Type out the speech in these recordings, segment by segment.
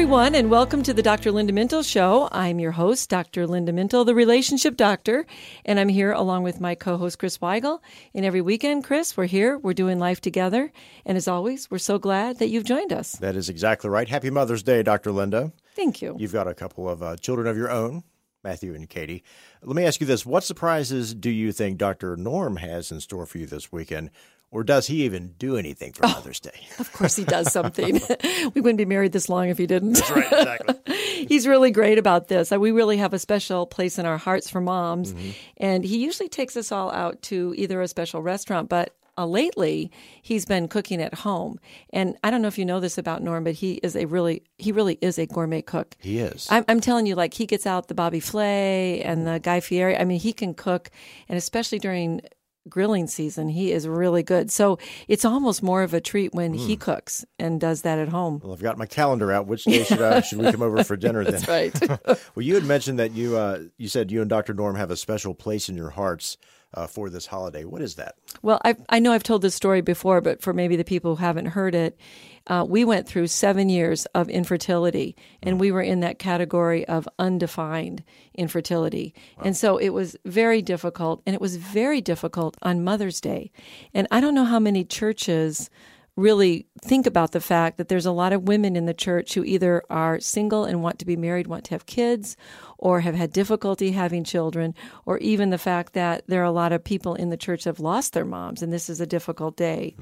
everyone, and welcome to the Dr. Linda Mintle Show. I'm your host, Dr. Linda Mintle, the relationship doctor, and I'm here along with my co host, Chris Weigel. And every weekend, Chris, we're here, we're doing life together. And as always, we're so glad that you've joined us. That is exactly right. Happy Mother's Day, Dr. Linda. Thank you. You've got a couple of uh, children of your own, Matthew and Katie. Let me ask you this What surprises do you think Dr. Norm has in store for you this weekend? Or does he even do anything Oh. for Mother's Day? Of course, he does something. we wouldn't be married this long if he didn't. That's right, exactly. He's really great about this. Uh, We really have a special place in our hearts for moms. Mm-hmm. And he usually takes us all out to either a special restaurant, but uh, lately he's been cooking at home. And I don't know if you know this about Norm, but he is a really, he really is a gourmet cook. He is. I'm, I'm telling you, like he gets out the Bobby Flay and the Guy Fieri. I mean, he can cook, and especially during grilling season, he is really good. So it's almost more of a treat when he Mm. cooks and does that at home. well, I've got my calendar out. Which day should, I, should we come over for dinner then? That's right. well, you had mentioned that you uh, you said you and Dr. Norm have a special place in your hearts uh, for this holiday. What is that? Well, I I know I've told this story before, but for maybe the people who haven't heard it, uh, we went through seven years of infertility, and we were in that category of undefined infertility, and so it was very difficult, and it was very difficult on Mother's Day, and I don't know how many churches really think about the fact that there's a lot of women in the church who either are single and want to be married, want to have kids, or have had difficulty having children, or even the fact that there are a lot of people in the church that have lost their moms, and this is a difficult day.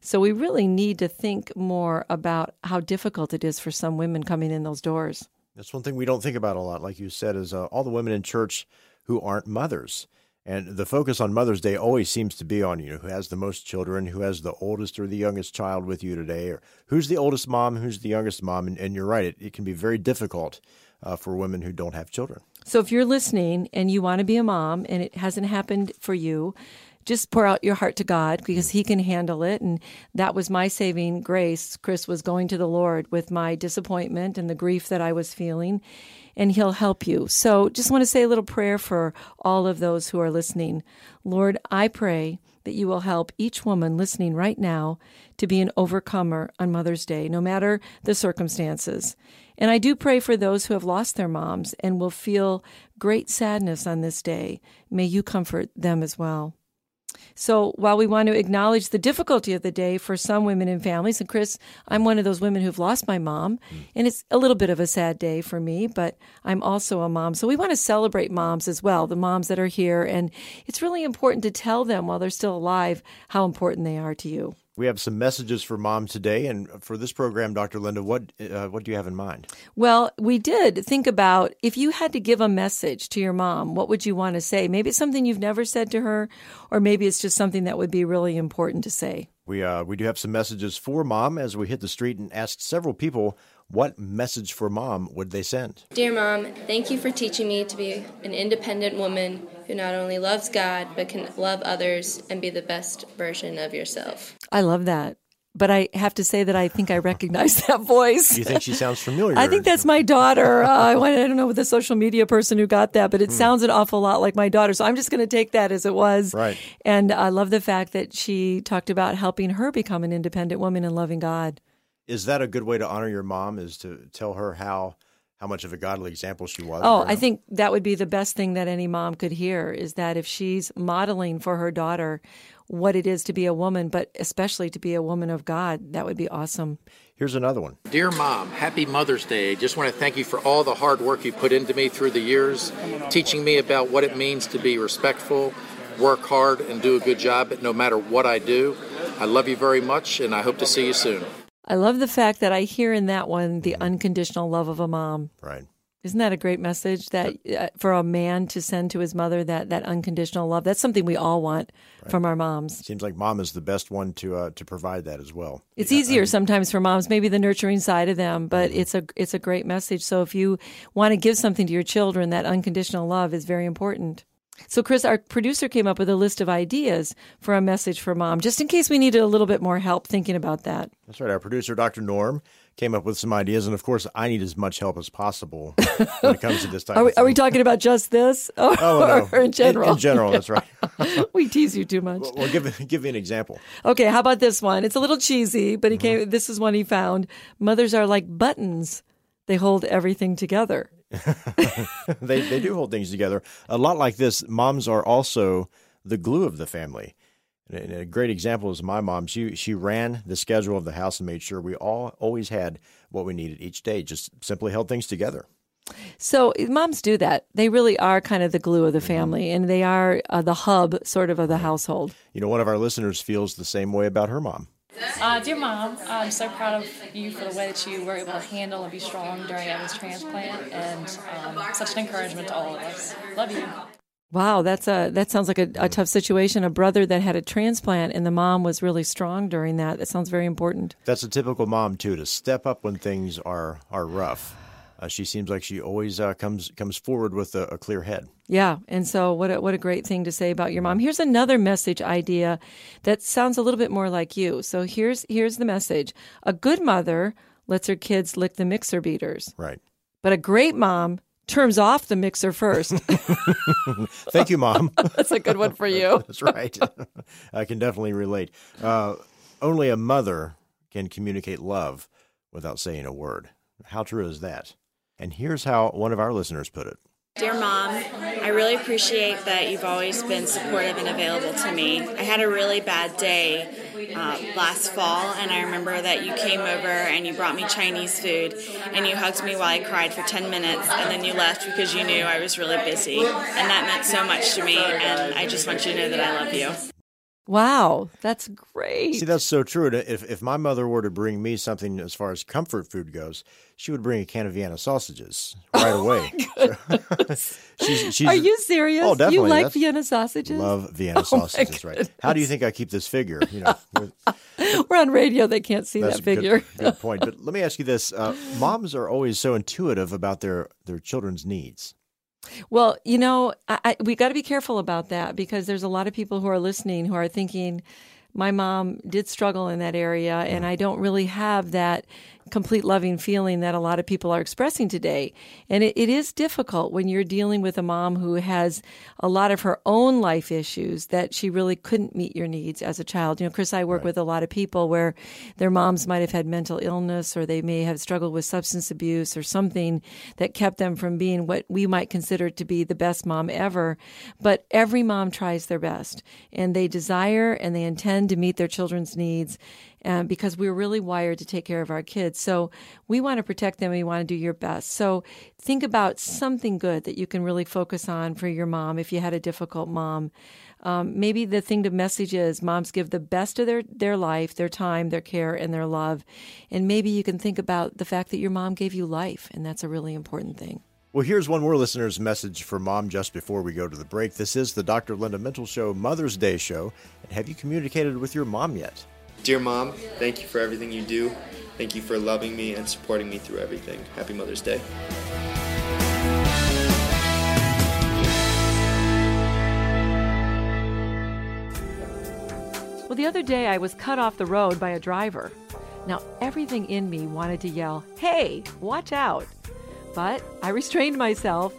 So we really need to think more about how difficult it is for some women coming in those doors. That's one thing we don't think about a lot, like you said, is uh, all the women in church who aren't mothers. And the focus on Mother's Day always seems to be on you know who has the most children, who has the oldest or the youngest child with you today, or who's the oldest mom, who's the youngest mom. And, and you're right, it, it can be very difficult uh, for women who don't have children. So if you're listening and you want to be a mom and it hasn't happened for you, just pour out your heart to God because He can handle it. And that was my saving grace. Chris was going to the Lord with my disappointment and the grief that I was feeling, and He'll help you. So just want to say a little prayer for all of those who are listening. Lord, I pray that you will help each woman listening right now to be an overcomer on Mother's Day, no matter the circumstances. And I do pray for those who have lost their moms and will feel great sadness on this day. May you comfort them as well. So while we want to acknowledge the difficulty of the day for some women and families, and Chris, I'm one of those women who've lost my mom, mm. and it's a little bit of a sad day for me, but I'm also a mom. So we want to celebrate moms as well, the moms that are here. And it's really important to tell them while they're still alive how important they are to you. We have some messages for mom today, and for this program, Dr. Linda, what uh, what do you have in mind? Well, we did think about if you had to give a message to your mom, what would you want to say? Maybe it's something you've never said to her, or maybe it's just something that would be really important to say. We uh, we do have some messages for mom as we hit the street and asked several people what message for mom would they send. Dear Mom, thank you for teaching me to be an independent woman who not only loves God, but can love others and be the best version of yourself. I love that. But I have to say that I think I recognize that voice. You think she sounds familiar? I think that's my daughter. Uh, I I don't know the social media person who got that, but it sounds an awful lot like my daughter. So I'm just going to take that as it was. Right. And I love the fact that she talked about helping her become an independent woman and loving God. Is that a good way to honor your mom? Is to tell her how how much of a godly example she was? Oh, I up? think that would be the best thing that any mom could hear is that if she's modeling for her daughter what it is to be a woman, but especially to be a woman of God, that would be awesome. Here's another one. Dear Mom, happy Mother's Day. Just want to thank you for all the hard work you put into me through the years, teaching me about what it means to be respectful, work hard, and do a good job no matter what I do. I love you very much, and I hope to see you soon. I love the fact that I hear in that one the unconditional love of a mom. Right. Isn't that a great message that uh, for a man to send to his mother that that unconditional love? That's something we all want from our moms. Seems like mom is the best one to uh, to provide that as well. It's easier sometimes for moms, maybe the nurturing side of them, but it's a it's a great message. So if you want to give something to your children, that unconditional love is very important. So Chris, our producer came up with a list of ideas for a message for mom, just in case we needed a little bit more help thinking about that. That's right. Our producer, Dr. Norm, came up with some ideas, and of course, I need as much help as possible when it comes to this type Are we, of are we talking about just this, or, Oh, no. or in general? In, general, that's right. we tease you too much. well, give give me an example. Okay, how about this one? It's a little cheesy, but he Mm-hmm. came. This is one he found. Mothers are like buttons; they hold everything together. they they do hold things together. A lot like this, moms are also the glue of the family. And a great example is my mom. She she ran the schedule of the house and made sure we all always had what we needed each day. Just simply held things together. So moms do that. They really are kind of the glue of the Mm-hmm. family, and they are uh, the hub, sort of, of the household. You know, one of our listeners feels the same way about her mom. Uh, dear mom, I'm so proud of you for the way that you were able to handle and be strong during Evan's transplant, and um, such an encouragement to all of us. Love you. Wow, that's a that sounds like a, a tough situation. A brother that had a transplant, and the mom was really strong during that. That sounds very important. That's a typical mom too to step up when things are are rough. Uh, she seems like she always uh, comes comes forward with a, a clear head. Yeah, and so what a, what a great thing to say about your mom. Here's another message idea that sounds a little bit more like you. So here's here's the message: a good mother lets her kids lick the mixer beaters, Right. but a great mom turns off the mixer first. Thank you, mom. That's a good one for you. That's right. I can definitely relate. Uh, only a mother can communicate love without saying a word. How true is that? And here's how one of our listeners put it. Dear Mom, I really appreciate that you've always been supportive and available to me. I had a really bad day uh, last fall, and I remember that you came over and you brought me Chinese food, and you hugged me while I cried for 10 minutes, and then you left because you knew I was really busy. And that meant so much to me, and I just want you to know that I love you. Wow, that's great. See, that's so true. If, if my mother were to bring me something as far as comfort food goes, she would bring a can of Vienna sausages right away. she's, she's, Are you serious? Oh, definitely. You like That's- Vienna sausages? Love Vienna Oh, sausages, right? How do you think I keep this figure? You know, with- We're on radio; they can't see that figure. a good, good point. But let me ask you this: uh, Moms are always so intuitive about their their children's needs. Well, you know, I, I, we got to be careful about that because there's a lot of people who are listening who are thinking, my mom did struggle in that area, and I don't really have that complete loving feeling that a lot of people are expressing today. And it, it is difficult when you're dealing with a mom who has a lot of her own life issues that she really couldn't meet your needs as a child. You know, Chris, I work with a lot of people where their moms might have had mental illness or they may have struggled with substance abuse or something that kept them from being what we might consider to be the best mom ever. But every mom tries their best and they desire and they intend to meet their children's needs um, because we're really wired to take care of our kids. So we want to protect them. We want to do your best. So think about something good that you can really focus on for your mom if you had a difficult mom. Um, maybe the thing to message is moms give the best of their, their life, their time, their care, and their love. And maybe you can think about the fact that your mom gave you life, and that's a really important thing. Well, here's one more listener's message for mom just before we go to the break. This is the Dr. Linda Mintle Show Mother's Day show. And have you communicated with your mom yet? Dear Mom, thank you for everything you do. Thank you for loving me and supporting me through everything. Happy Mother's Day. Well, the other day I was cut off the road by a driver. Now, everything in me wanted to yell, Hey, watch out! But I restrained myself,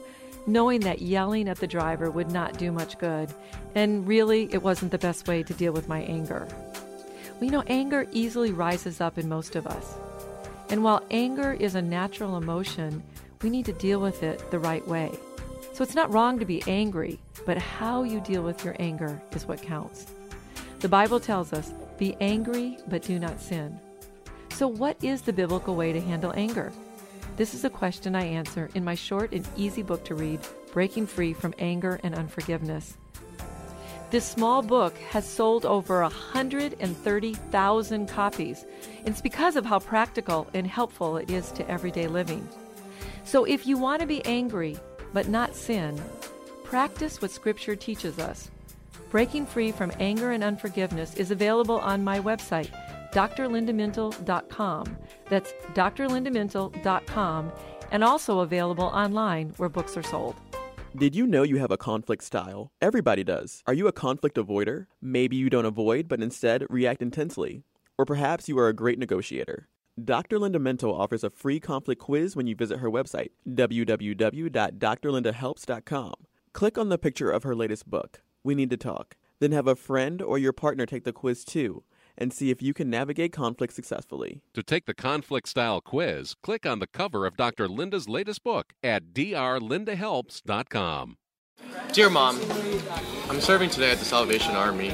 knowing that yelling at the driver would not do much good, and really, it wasn't the best way to deal with my anger. You know, anger easily rises up in most of us. And while anger is a natural emotion, we need to deal with it the right way. So it's not wrong to be angry, but how you deal with your anger is what counts. The Bible tells us, be angry, but do not sin. So, what is the biblical way to handle anger? This is a question I answer in my short and easy book to read, Breaking Free from Anger and Unforgiveness. This small book has sold over 130,000 copies. It's because of how practical and helpful it is to everyday living. So if you want to be angry but not sin, practice what Scripture teaches us. Breaking Free from Anger and Unforgiveness is available on my website, drlindamintle.com. That's drlindamintle.com, and also available online where books are sold. Did you know you have a conflict style? Everybody does. Are you a conflict avoider? Maybe you don't avoid, but instead react intensely. Or perhaps you are a great negotiator. Dr. Linda Mintle offers a free conflict quiz when you visit her website, www.drlindahelps.com. Click on the picture of her latest book, We Need to Talk. Then have a friend or your partner take the quiz too and see if you can navigate conflict successfully. To take the conflict style quiz, click on the cover of Dr. Linda's latest book at drlindahelps.com. Dear Mom, I'm serving today at the Salvation Army.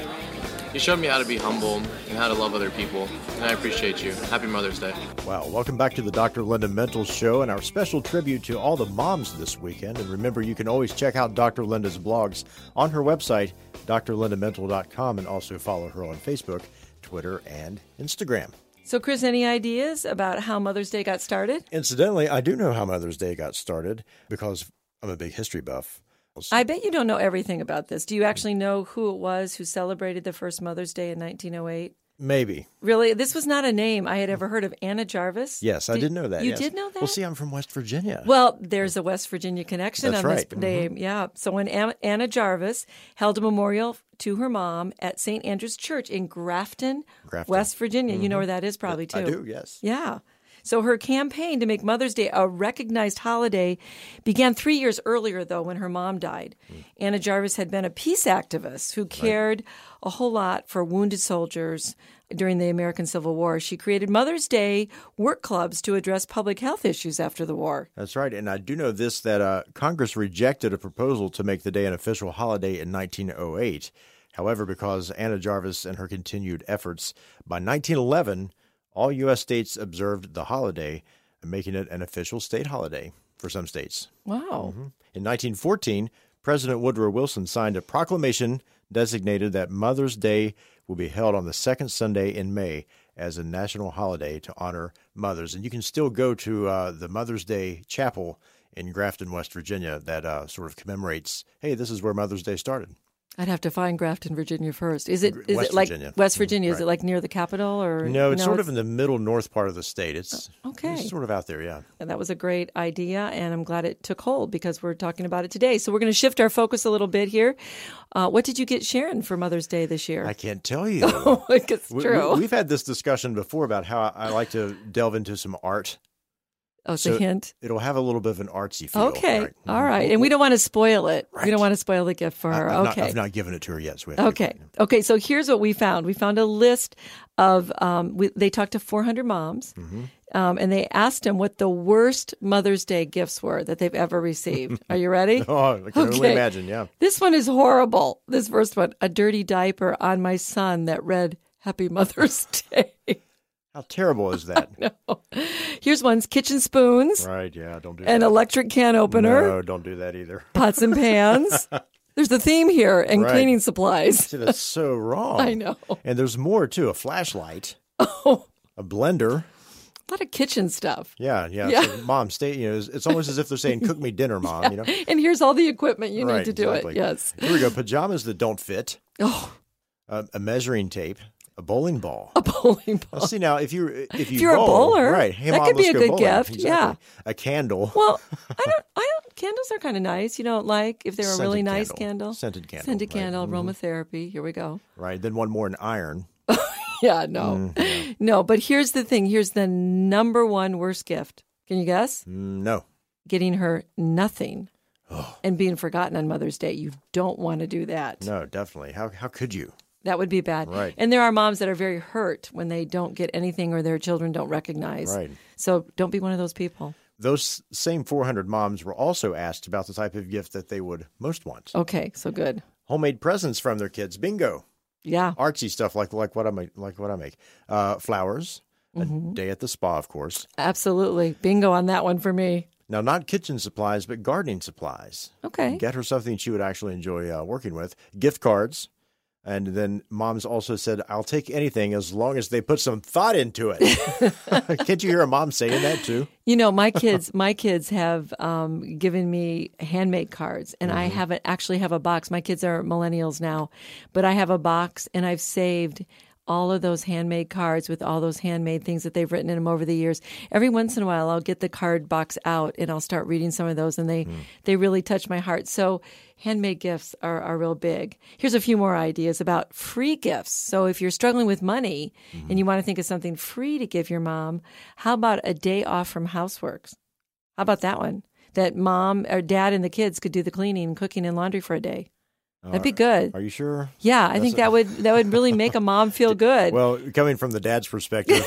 You showed me how to be humble and how to love other people, and I appreciate you. Happy Mother's Day. Well, welcome back to the Dr. Linda Mintle Show and our special tribute to all the moms this weekend. And remember, you can always check out Dr. Linda's blogs on her website, drlindamintle.com, and also follow her on Facebook, Twitter, and Instagram. So, Chris, any ideas about how Mother's Day got started? Incidentally, I do know how Mother's Day got started because I'm a big history buff. I bet you don't know everything about this. Do you actually know who it was who celebrated the first Mother's Day in 1908? Maybe. Really? This was not a name I had ever heard of. Anna Jarvis? Yes, I did know that. You yes. did know that? Well, see, I'm from West Virginia. Well, there's a West Virginia connection That's on right. this day. Mhm. Yeah. So when Anna Jarvis held a memorial to her mom at St. Andrew's Church in Grafton, Grafton. West Virginia. You know Mhm. where that is probably too. I do, yes. Yeah. So her campaign to make Mother's Day a recognized holiday began three years earlier, though, when her mom died. Anna Jarvis had been a peace activist who cared a whole lot for wounded soldiers during the American Civil War. She created Mother's Day work clubs to address public health issues after the war. That's right. And I do know this that uh, Congress rejected a proposal to make the day an official holiday in 1908. However, because Anna Jarvis and her continued efforts, by 1911, all U.S. states observed the holiday, making it an official state holiday for some states. Wow. In 1914, President Woodrow Wilson signed a proclamation designated that Mother's Day will be held on the second Sunday in May as a national holiday to honor mothers. And you can still go to uh, the Mother's Day Chapel in Grafton, West Virginia, that uh, sort of commemorates, hey, this is where Mother's Day started. I'd have to find Grafton, Virginia first. Is it is West it like Virginia. West Virginia? Is right. it like near the capital or No, it's sort of in the middle north part of the state. It's, okay. it's sort of out there, yeah. And that was a great idea, and I'm glad it took hold because we're talking about it today. So we're going to shift our focus a little bit here. Uh, what did you get Sharon for Mother's Day this year? I can't tell you. Oh, it's true. We, have had this discussion before about how I like to delve into some art. Oh, it's a hint. It'll have a little bit of an artsy feel. Okay, Right. all right, and we don't want to spoil it. We don't want to spoil the gift for her. I've, okay, not, I've not given it to her yet. So we have to Okay. Okay. So here's what we found. We found a list of. Um, we, they talked to 400 moms, um, and they asked them what the worst Mother's Day gifts were that they've ever received. Are you ready? Oh, I can only Okay. imagine. Yeah. This one is horrible. This first one: a dirty diaper on my son that read "Happy Mother's Day." How terrible is that? No. Here's one's kitchen spoons, Right. Yeah. Don't do that. an that. electric can opener, No, don't do that either. pots and pans. There's a theme here, and Right. cleaning supplies. See, that's so wrong. I know. And there's more too. A flashlight, Oh, a blender. a lot of kitchen stuff. Yeah. Yeah. Yeah. So, mom, stay. You know, it's, it's almost as if they're saying, "Cook me dinner, mom." You know. And here's all the equipment you right. need to do exactly. it. Yes. Here we go. Pajamas that don't fit. Oh, A, a measuring tape. A bowling ball. a bowling ball. Well, see now, if you if you If you're a bowler, right? Hey, that mom, could be a go good bowling. gift, Exactly. yeah. A candle. Well, I don't. I don't. Candles are kind of nice. You don't like if they're a Scented really nice candle. candle. Scented candle, Scented right. candle. Mhm. Aromatherapy. Here we go. Right. Then one more, an iron. Yeah. No. Mm, No. But here's the thing. Here's the number one worst gift. Can you guess? Mm, no. Getting her nothing. And being forgotten on Mother's Day. You don't want to do that. No, definitely. How how could you? That would be bad. Right. And there are moms that are very hurt when they don't get anything or their children don't recognize. Right. So don't be one of those people. Those same 400 moms were also asked about the type of gift that they would most want. Okay. So good. Homemade presents from their kids. Bingo. Yeah. Artsy stuff like like what I make like what I make. Uh, flowers. Mm-hmm. A day at the spa, of course. Absolutely. Bingo on that one for me. Now, not kitchen supplies, but gardening supplies. Okay. Get her something she would actually enjoy uh, working with. Gift cards, And then moms also said, I'll take anything as long as they put some thought into it. Can't you hear a mom saying that too? You know, my kids, my kids have um, given me handmade cards, and I haven't actually have a box. My kids are millennials now, but I have a box, and I've saved all of those handmade cards with all those handmade things that they've written in them over the years. Every once in a while, I'll get the card box out and I'll start reading some of those, and they hmm. they really touch my heart. So handmade gifts are, are real big. Here's a few more ideas about free gifts. So if you're struggling with money and mm-hmm. you want to think of something free to give your mom, how about a day off from housework? How about that one? That mom or dad and the kids could do the cleaning, cooking, and laundry for a day. That'd be good. Are you sure? Yeah, I That's think that would that would really make a mom feel good. Well, coming from the dad's perspective,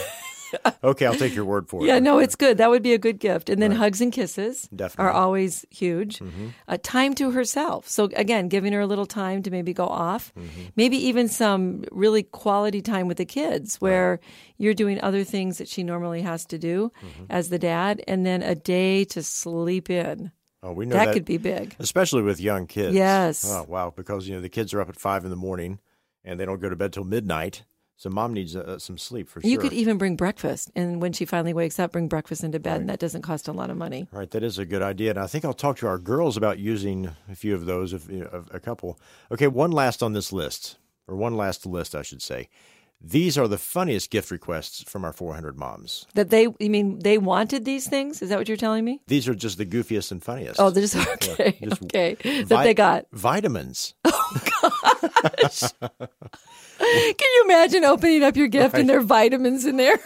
okay, I'll take your word for it. yeah, no, it's good. That would be a good gift. And then hugs and kisses Definitely. are always huge. Mhm. Uh, time to herself. So again, giving her a little time to maybe go off. Mm-hmm. Maybe even some really quality time with the kids where you're doing other things that she normally has to do Mm-hmm. as the dad, and then a day to sleep in. Oh, we know that, that could be big. especially with young kids. Yes. Oh, wow. Because you know the kids are up at five in the morning, and they don't go to bed till midnight. So mom needs uh, some sleep for sure. You could even bring breakfast, and when she finally wakes up, bring breakfast into bed, and that doesn't cost a lot of money. All right, that is a good idea, and I think I'll talk to our girls about using a few of those, if you know, a couple. Okay, one last on this list, or one last list, I should say. These are the funniest gift requests from our 400 moms. That they, you mean they wanted these things? Is that what you're telling me? These are just the goofiest and funniest. Oh, they're just okay. just okay, that they got. vitamins. Oh gosh! Can you imagine opening up your gift and there are vitamins in there?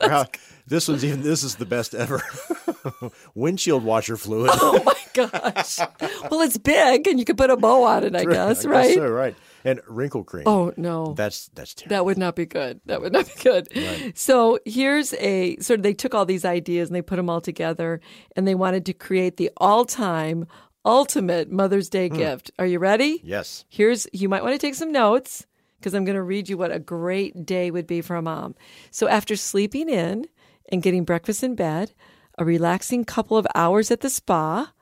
Wow, this one's even. This is the best ever. Windshield washer fluid. oh my gosh! Well, it's big, and you could put a bow on it. I guess, I right? so, right. And wrinkle cream. Oh no, That's that's terrible. that would not be good. That would not be good. So here's a sort of they took all these ideas and they put them all together, and they wanted to create the all-time ultimate Mother's Day hmm. gift. Are you ready? Yes. Here's you might want to take some notes because I'm going to read you what a great day would be for a mom. So after sleeping in and getting breakfast in bed, a relaxing couple of hours at the spa,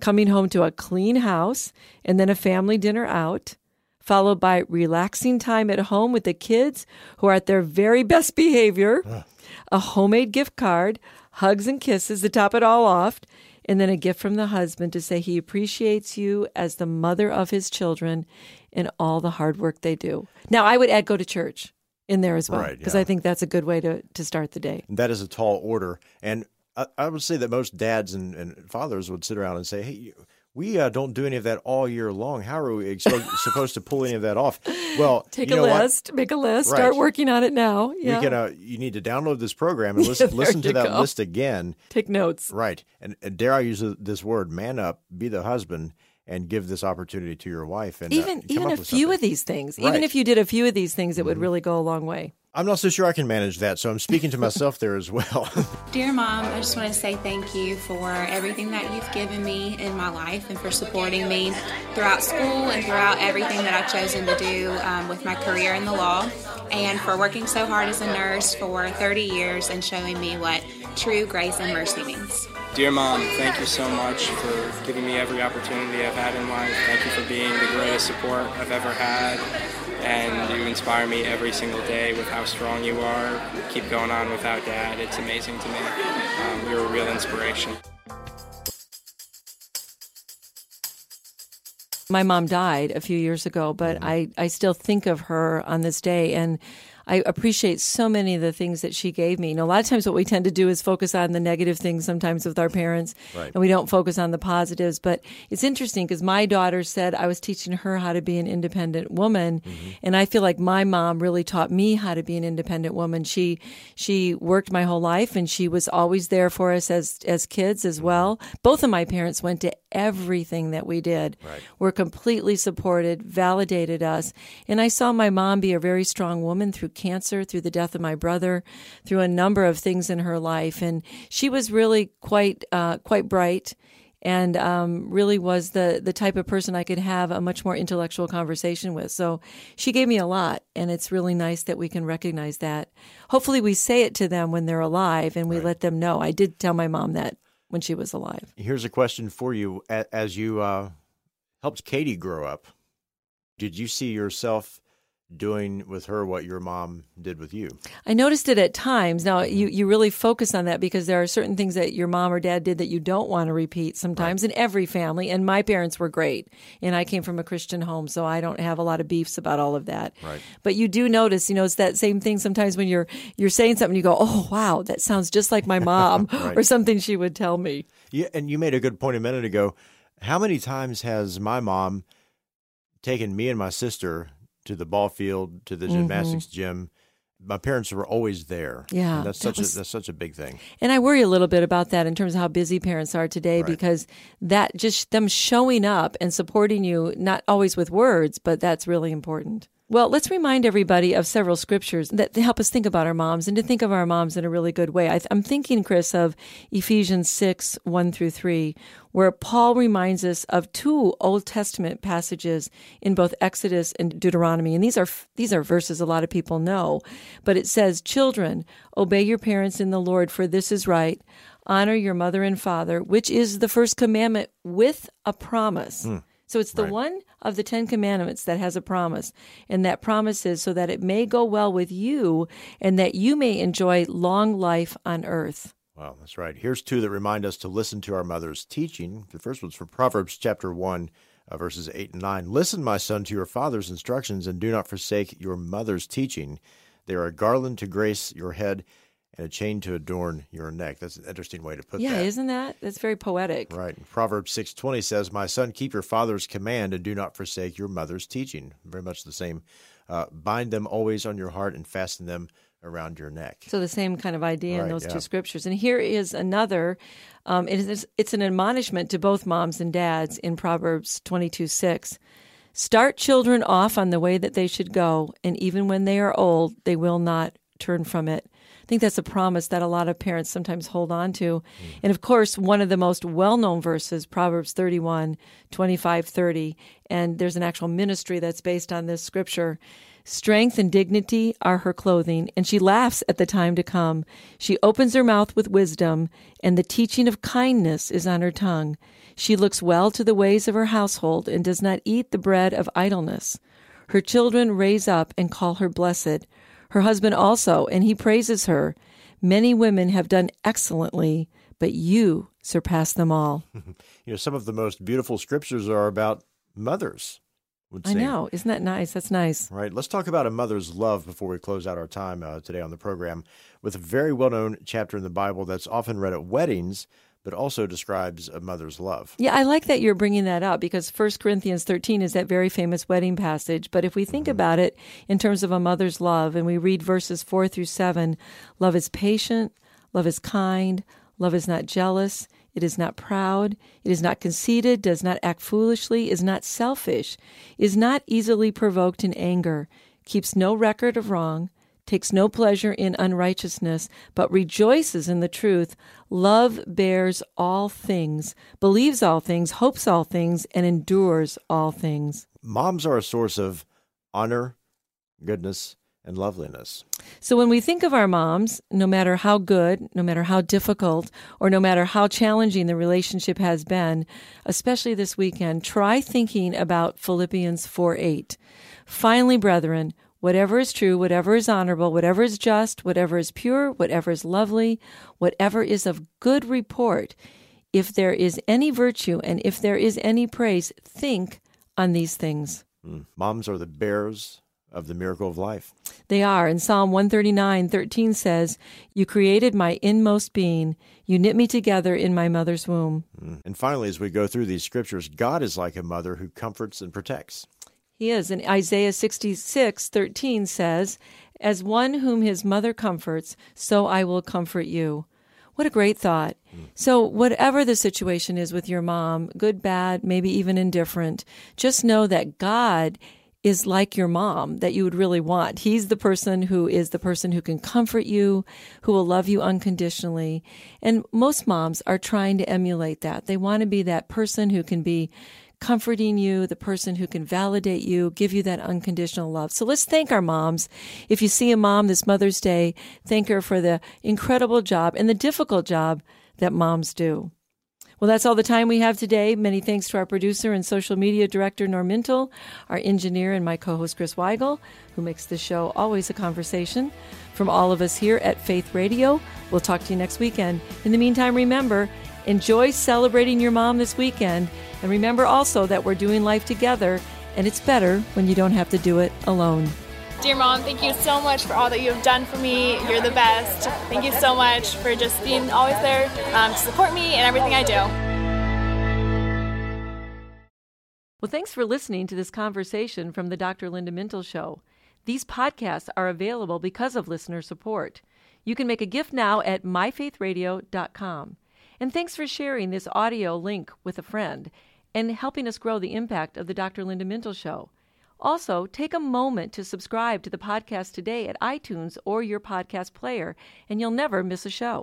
coming home to a clean house, and then a family dinner out, followed by relaxing time at home with the kids who are at their very best behavior, a homemade gift card, hugs and kisses to top it all off, and then a gift from the husband to say he appreciates you as the mother of his children and all the hard work they do. Now, I would add go to church in there as well Right, because yeah. I think that's a good way to, to start the day. That is a tall order. And I, I would say that most dads and, and fathers would sit around and say, hey, you- we uh, don't do any of that all year long. How are we expo- supposed to pull any of that off? Well, Take you a know what? list, make a list, Right. start working on it now. Yeah. You, can, uh, you need to download this program and listen, there listen to that go. list again. Take notes. Right. And, and dare I use this word, man up, be the husband, and give this opportunity to your wife. And uh, Even come even a few something. of these things, even Right. Mm-hmm. if you did a few of these things, it would really go a long way. I'm not so sure I can manage that, so I'm speaking to myself there as well. Dear Mom, I just want to say thank you for everything that you've given me in my life and for supporting me throughout school and throughout everything that I've chosen to do um, with my career in the law, and for working so hard as a nurse for 30 years and showing me what true grace and mercy means. Dear Mom, thank you so much for giving me every opportunity I've had in life. Thank you for being the greatest support I've ever had. And you inspire me every single day with how strong you are. Keep going on without Dad. It's amazing to me. Um, you're a real inspiration. My mom died a few years ago, but Mm-hmm. I, I still think of her on this day and I appreciate so many of the things that she gave me. You know, a lot of times what we tend to do is focus on the negative things sometimes with our parents Right. and we don't focus on the positives. But it's interesting because my daughter said I was teaching her how to be an independent woman. Mm-hmm. And I feel like my mom really taught me how to be an independent woman. She, she worked my whole life and she was always there for us as, as kids Mm-hmm. as well. Both of my parents went to everything that we did. Right. Were completely supported, validated us. And I saw my mom be a very strong woman through cancer, through the death of my brother, through a number of things in her life. And she was really quite, uh, quite bright and um, really was the, the type of person I could have a much more intellectual conversation with. So she gave me a lot, and it's really nice that we can recognize that. Hopefully, we say it to them when they're alive and we let them know. I did tell my mom that when she was alive. Here's a question for you. As you uh, helped Katie grow up, did you see yourself doing with her what your mom did with you. I noticed it at times. Now you, you really focus on that because there are certain things that your mom or dad did that you don't want to repeat sometimes in every family. And my parents were great. And I came from a Christian home, so I don't have a lot of beefs about all of that. Right. But you do notice, you know, it's that same thing sometimes when you're you're saying something you go, Oh wow, that sounds just like my mom Right. or something she would tell me. Yeah, and you made a good point a minute ago. How many times has my mom taken me and my sister to the ball field, to the Mhm. gymnastics gym? My parents were always there. Yeah, And that's that such was- a that's such a big thing. And I worry a little bit about that in terms of how busy parents are today because that just them showing up and supporting you, not always with words, but that's really important. Well, let's remind everybody of several scriptures that help us think about our moms and to think of our moms in a really good way. I, I'm thinking, Chris, of Ephesians 6 1 through 3, where Paul reminds us of two Old Testament passages in both Exodus and Deuteronomy. And these are, these are verses a lot of people know. But it says, Children, obey your parents in the Lord, for this is right. Honor your mother and father, which is the first commandment with a promise. Hmm. So it's the one of the Ten Commandments that has a promise. And that promise is so that it may go well with you and that you may enjoy long life on earth. Wow, that's right. Here's two that remind us to listen to our mother's teaching. The first one's from Proverbs chapter 1, uh, verses 8 and 9. Listen, my son, to your father's instructions, and do not forsake your mother's teaching. They are a garland to grace your head and a chain to adorn your neck. That's an interesting way to put that. yeah, isn't that? That's very poetic. Right. Proverbs 6:20 says, "My son, keep your father's command and do not forsake your mother's teaching." Very much the same. Uh, bind them always on your heart and fasten them around your neck. So the same kind of idea in those yeah. two scriptures. And here is another. Um, it is, it's an admonishment to both moms and dads in Proverbs 22 6. Start children off on the way that they should go, and even when they are old, they will not turn from it. I think that's a promise that a lot of parents sometimes hold on to. Mm. And of course, one of the most well known verses, Proverbs 31, 25, 30. And there's an actual ministry that's based on this scripture. Strength and dignity are her clothing, and she laughs at the time to come. She opens her mouth with wisdom, and the teaching of kindness is on her tongue. She looks well to the ways of her household and does not eat the bread of idleness. Her children raise up and call her blessed. Her husband also, and he praises her. Many women have done excellently, but you surpass them all. You know, some of the most beautiful scriptures are about mothers. Would I know. Isn't that nice? That's nice. Right. Let's talk about a mother's love before we close out our time uh, today on the program with a very well known chapter in the Bible that's often read at weddings, but also describes a mother's love. Yeah, I like that you're bringing that up because 1 Corinthians 13 is that very famous wedding passage. But if we think mm-hmm. about it in terms of a mother's love and we read verses 4 through 7, love is patient, love is kind, love is not jealous, it is not proud, it is not conceited, does not act foolishly, is not selfish, is not easily provoked in anger, keeps no record of wrong takes no pleasure in unrighteousness, but rejoices in the truth. Love bears all things, believes all things, hopes all things, and endures all things. Moms are a source of honor, goodness, and loveliness. So when we think of our moms, no matter how good, no matter how difficult, or no matter how challenging the relationship has been, especially this weekend, try thinking about Philippians 4 8. Finally, brethren, whatever is true, whatever is honorable, whatever is just, whatever is pure, whatever is lovely, whatever is of good report, if there is any virtue and if there is any praise, think on these things. Mm. Moms are the bearers of the miracle of life. They are. And Psalm 139, 13 says, You created my inmost being. You knit me together in my mother's womb. Mm. And finally, as we go through these scriptures, God is like a mother who comforts and protects. He is. And Isaiah 66, 13 says, As one whom his mother comforts, so I will comfort you. What a great thought. So, whatever the situation is with your mom, good, bad, maybe even indifferent, just know that God is like your mom that you would really want. He's the person who is the person who can comfort you, who will love you unconditionally. And most moms are trying to emulate that. They want to be that person who can be comforting you, the person who can validate you, give you that unconditional love. So let's thank our moms. If you see a mom this Mother's Day, thank her for the incredible job and the difficult job that moms do. Well, that's all the time we have today. Many thanks to our producer and social media director, Norm Mintle, our engineer, and my co host, Chris Weigel, who makes this show always a conversation. From all of us here at Faith Radio, we'll talk to you next weekend. In the meantime, remember, enjoy celebrating your mom this weekend. And remember also that we're doing life together, and it's better when you don't have to do it alone. Dear Mom, thank you so much for all that you have done for me. You're the best. Thank you so much for just being always there um, to support me and everything I do. Well, thanks for listening to this conversation from the Dr. Linda Mintle Show. These podcasts are available because of listener support. You can make a gift now at myfaithradio.com. And thanks for sharing this audio link with a friend and helping us grow the impact of the Dr. Linda Mintle Show. Also, take a moment to subscribe to the podcast today at iTunes or your podcast player, and you'll never miss a show.